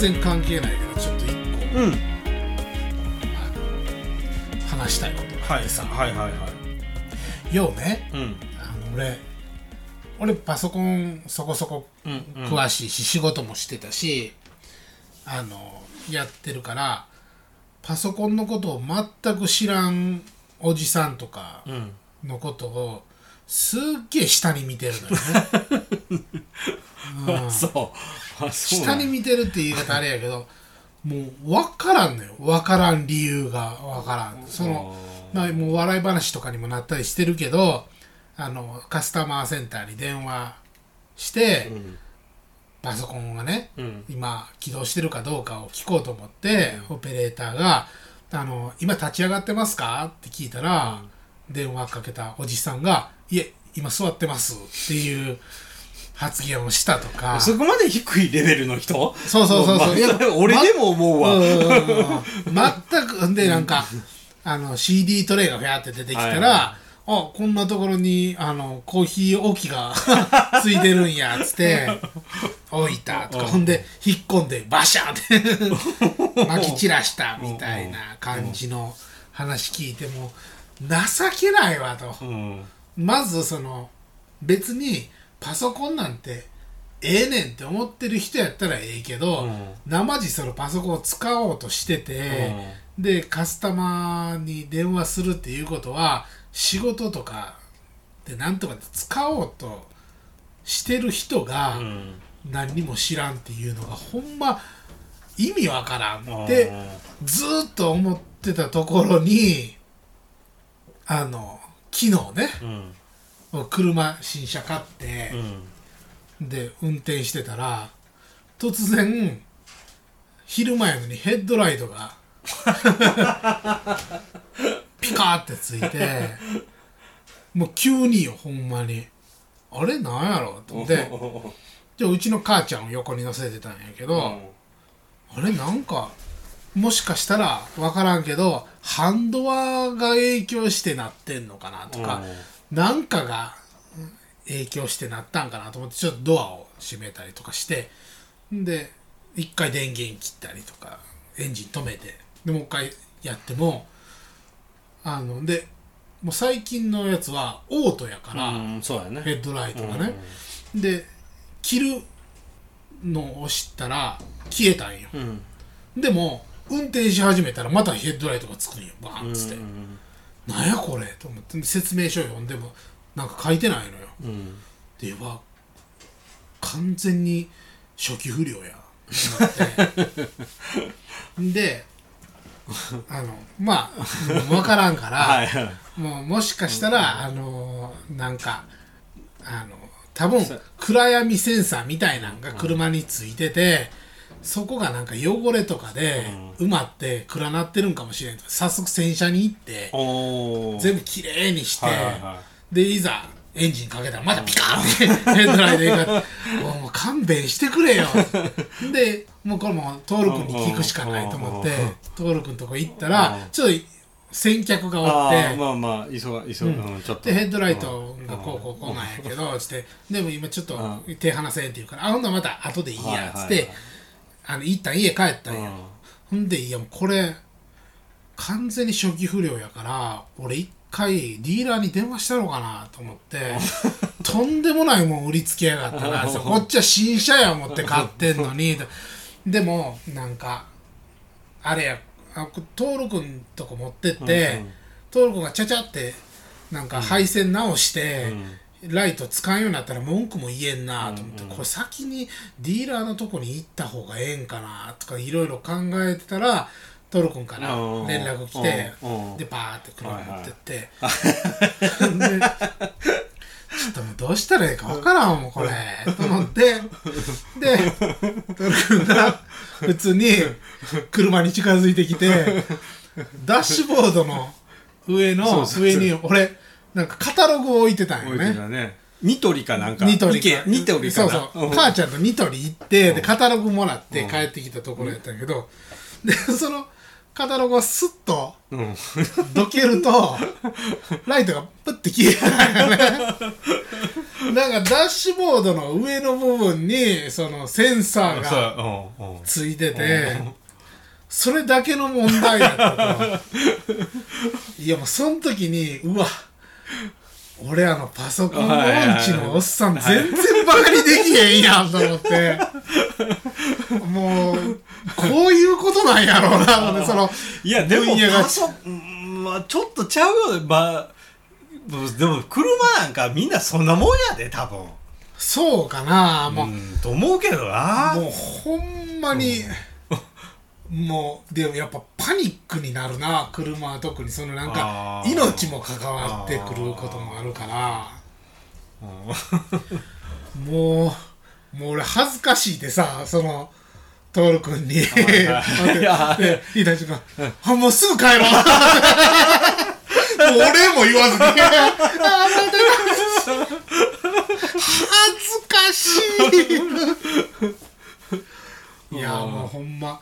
全然関係ないけどちょっと一個。うん。話したいことがあはいってさ、はいはいはい。ようね。うん。あの俺俺パソコンそこそこうんうん。詳しいし、仕事もしてたしあのやってるからパソコンのことを全く知らんおじさんとかうん。のことをすっげえ下に見てるのよね。うあそう下に見てるって言い方あれやけどもう分からんのよ。分からん理由が分からん。そのまあもう笑い話とかにもなったりしてるけどあのカスタマーセンターに電話して、ん。パソコンがね、うん。今起動してるかどうかを聞こうと思って、オペレーターが「あの今立ち上がってますか?」って聞いたら、電話かけたおじさんが「いえ今座ってます」っていう発言をしたとか。そこまで低いレベルの人？そうそうそうそう。いやまあ 俺でも思うわ、全くでなんかあの CD トレイがフャーって出てきたら、あこんなところにあのコーヒー置きが ついてるんやっつって 置いたとか。ほんで引っ込んでバシャンって撒き散らしたみたいな感じの話聞いても情けないわと。うんまずその別にパソコンなんてええねんって思ってる人やったらええけど、うん。生地そのパソコンを使おうとしてて、でカスタマーに電話するっていうことは仕事とかでなんとかで使おうとしてる人がうん。何にも知らんっていうのがほんま意味わからんってずーっと思ってたところにあの昨日ね。うん。車新車買って。う、ん。で運転してたら突然昼間やのにヘッドライトが ピカーってついてもう急によほんまに。あれ？なんやろ？と思って。じゃあうちの母ちゃんを横に乗せてたんやけど、あれ？なんかもしかしたら分からんけどハンドアが影響してなってんのかなとか、なんかがうん影響してなったんかなと思ってちょっとドアを閉めたりとかしてんで一回電源切ったりとかエンジン止めてでもう一回やってもあのでもう最近のやつはオートやから、うんそうやね。ヘッドライトがね、で切るのを押したら消えたんよ、うん。でも運転し始めたらまたヘッドライトがつくんよ。バーンっつって、うんなんやこれ？と思って。説明書読んでもなんか書いてないのよ。うん。では完全に初期不良や。ってであのまあ分からんから、はいはい。もうもしかしたら、あのーなんかあの多分暗闇センサーみたいなんが車についてて、そこがなんか汚れとかで埋まって暗なってるんかもしれんと早速洗車に行って全部きれいにして、はいはいはでいざエンジンかけたらまたピカーって ヘッドライトでいかもう勘弁してくれよ。でもうこれもう徹君に聞くしかないと思って徹君のとこ行ったらちょっと先客がおってまあまあ急が急が、うん、ちょっと。でヘッドライトがこうこうこうなんやけどつってでも今ちょっと手離せんって言うからあほんならまた後でいいやつっはいはいてあの一旦家帰ったんや。うん。ほんでいやもうこれ完全に初期不良やから俺一回ディーラーに電話したのかなと思って とんでもないもん売りつけやがったな。そうこっちは新車や思って買ってんのに。でもなんかあれやあ徹君とこ持ってって徹君がちゃちゃってなんか配線直して、ライト使うようになったら文句も言えんなと思って、これ先にディーラーのとこに行った方がええんかなとかいろいろ考えてたらトル君からうん連絡来てうんでバーって車持ってって、でちょっともうどうしたらいいか分からんもんこれと思って。でトル君が普通に車に近づいてきてダッシュボードの上の上に俺なんかカタログを置いてたんよね。ニトリかなんか。ニトリ池ニトリかな。そうそう、ん。母ちゃんとニトリ行ってでカタログもらって帰ってきたところやったんやけど、でそのカタログをスッとうん。どけると ライトがプッて消えないよね。なんかダッシュボードの上の部分にそのセンサーがついててそれだけの問題だったと。いやもうその時にうわ俺あのパソコン音痴のおっさん全然バカにできへんやんと思って。もうこういうことなんやろうな思ってそのいやでもパソうんまあちょっとちゃうよまあでも車なんかみんなそんなもんやで多分。そうかな。もううんと思うけどな。もうほんまに、もうでもやっぱパニックになるな車は特に。そのなんか命も関わってくることもあるから。もうもう俺恥ずかしいでさその徹君に。でいい。大丈夫かあもうすぐ帰ろう。もう俺も言わずに。恥ずかしい。いやもうほんま。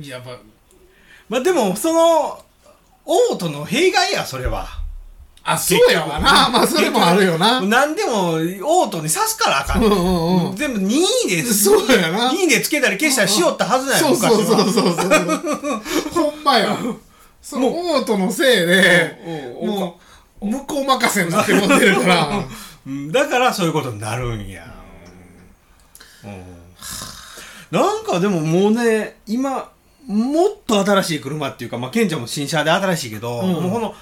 やっぱまあでもそのオートの弊害やそれは。あそうやわな。まあそれもあるよな。何でもオートに刺すからあかん、うんうんうん。全部任意でそうやな。任意でつけたり消したりしよったはずだよそうそうそう昔はそうそう。ほんまや。そのオートのせいでもう向こう任せになって持ってるから。うんだからそういうことになるんや、うん。なんかでももうね今もっと新しい車っていうかまあケンちゃんも新車で新しいけど、うん。もうこの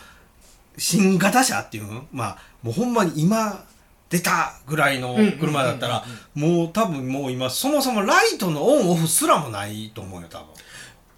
新型車っていうの？まあもうほんまに今出たぐらいの車だったら、もう多分もう今そもそもライトのオンオフすらもないと思うよ多分。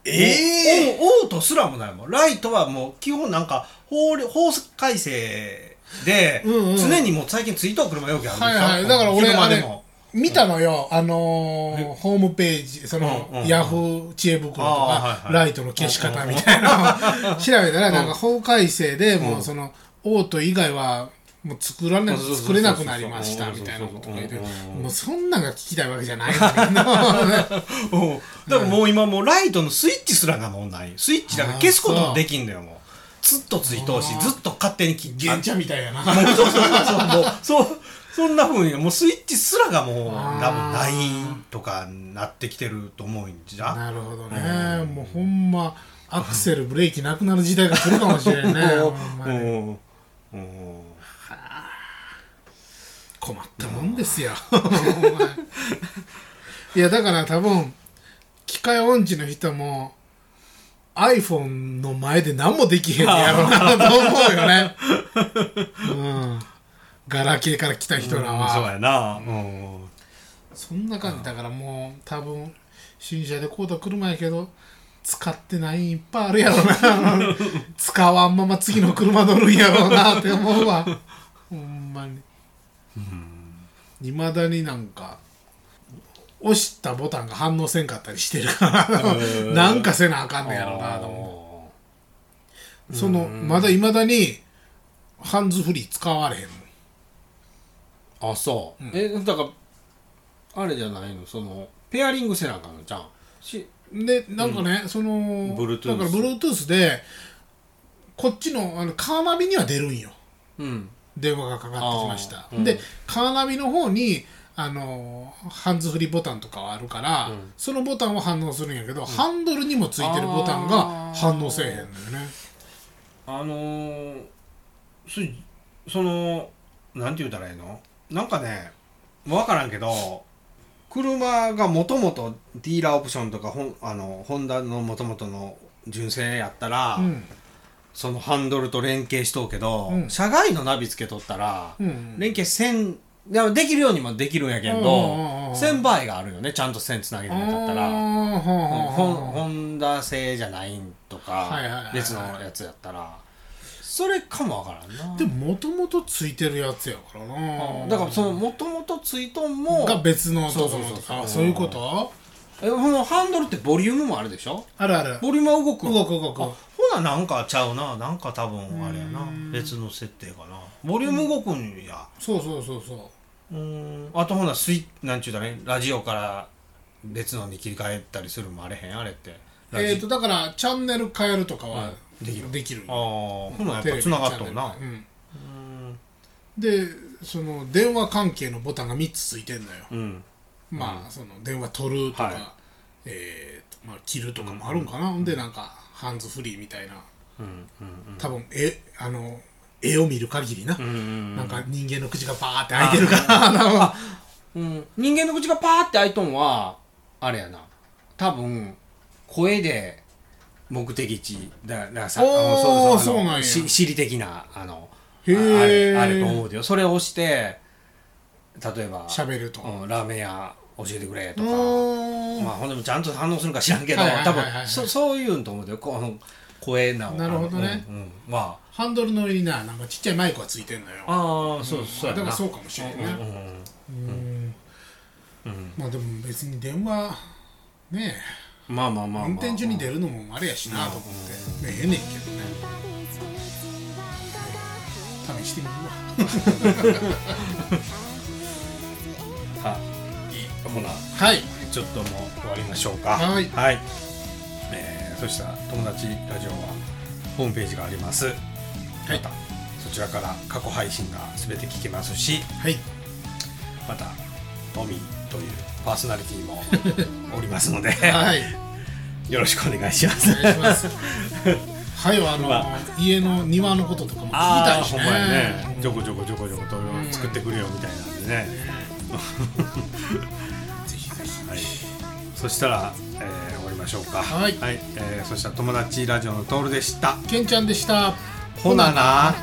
えもうオンオートすらもないもんライトはもう基本なんか法律法改正でうんうん常にもう最近ツイートは車よくあるんですよはいはいだから俺あれ昼間でも見たのよ。あのーホームページそのうんうんヤフー知恵袋とあーはいかはい。ライトの消し方みたいなのを 調べたらなんか法改正でもうそのオート以外はもう作られ作れなくなりましたみたいなこと書いてうんうんうん。もうそんなんが聞きたいわけじゃない ん。だけどからもう今もうライトのスイッチすらがもうない。スイッチだから消すこともできんのよもう。ずっとついとうしずっと勝手に切って。原茶みたいやな。もうそうそうそうそうそんなふうにもうスイッチすらがもう多分ないとかなってきてると思うんじゃなるほどね。もうほんまアクセルブレーキなくなる時代が来るかもしれんね。うん。うん。困ったもんですよ。いやだから多分機械音痴の人も iPhone の前で何もできへんねやろうなと思うよね。うんガラケーから来た人らうんそうはやな。うん。そんな感じ。だからもう多分新車で買うた車やけど使ってないいっぱいあるやろな。使わんまま次の車乗るんやろうなって思うわ。ほんまに。いまだになんか押したボタンが反応せんかったりしてるから。ん。なんかせなあかんねやろうなと思う。そのまだいまだにハンズフリー使われへんのあそう、えだからあれじゃないの？そのペアリングせなあかんのじゃんしでなんかね、その Bluetooth だから Bluetooth でこっちのあのカーナビには出るんよ。うん。電話がかかってきました、うん。でカーナビの方にあのハンズフリーボタンとかはあるから、うん。そのボタンは反応するんやけど、ハンドルにもついてるボタンが反応せえへんのよね。あのー、そそのなんて言うたらいいの？なんかね分からんけど車がもともとディーラーオプションとかあのホンダのもともとの純正やったら、うん。そのハンドルと連携しとうけど、うん。車外のナビつけとったら、うん。連携せんでもできるようにもできるんやけどせん場合があるよね。ちゃんと線つなげてなかったら。うほうホンダ製じゃないんとか、別のやつやったらそれかもわからんな。でももともとついてるやつやからな。だからそのもともとついとんもが別のそうそうそうそう。あそういうこと？えこのハンドルってボリュームもあるでしょ？あるある。ボリュームは動く。動く動くあほななんかちゃうな。なんか多分あれやな。別の設定かな。ボリューム動くんや。そうそうそうそう。うん。あとほなスイなんちゅうたらねラジオから別のに切り替えたりするもあれへん？あれって。えー、とだからチャンネル変えるとかはうんできる。できる。ああほなやっぱつながっとるな。うん。でその電話関係のボタンが3つついてんのよ、うん。まあその電話取るとか、はい。えーとまあ、切るとかもあるんかな、ほん。でなんかハンズフリーみたいな。うんうん多分絵あの絵を見る限りな、うんうんなんか人間の口がバーって開いてるから。なうん。人間の口がパーって開いとんはあれやな。多分声で目的地だだからさあのそうそうし地理的なあのああれあれと思うよ。それを押して例えば喋ると。うん、ラーメン屋教えてくれとうかまあほんでもちゃんと反応するか知らんけどはいはい多はいはい。分そそういうんと思うよ。こうあの声なな。るほどね。うんうん。まハンドルの上にななんかちっちゃいマイクがついてんのよ。あああそうそうやな。だからそうかもしれんねうんうんうん。うん。うん。まあでも別に電話ねまあまあまあまあ。運転中に出るのもあれやしなと思って。ねええねんけどね。試してみるわ。あい。いほなはい。ちょっともう終わりましょうか。はい。えーそしたら友達ラジオはホームページがあります。はい。またそちらから過去配信が全て聞けますしはい。またトミーというパーソナリティも おりますのではい。よろしくお願いします。お願いします。はいあの、ま家の庭のこととかも聞きたいしね。ああほんまやね。うんちょこちょこちょこちょこと作ってくれよみたいなんでね、ぜひぜひ。はい、そしたら、えー終わりましょうか。はい。えーそしたら友達ラジオのトールでした。けんちゃんでした。ほなな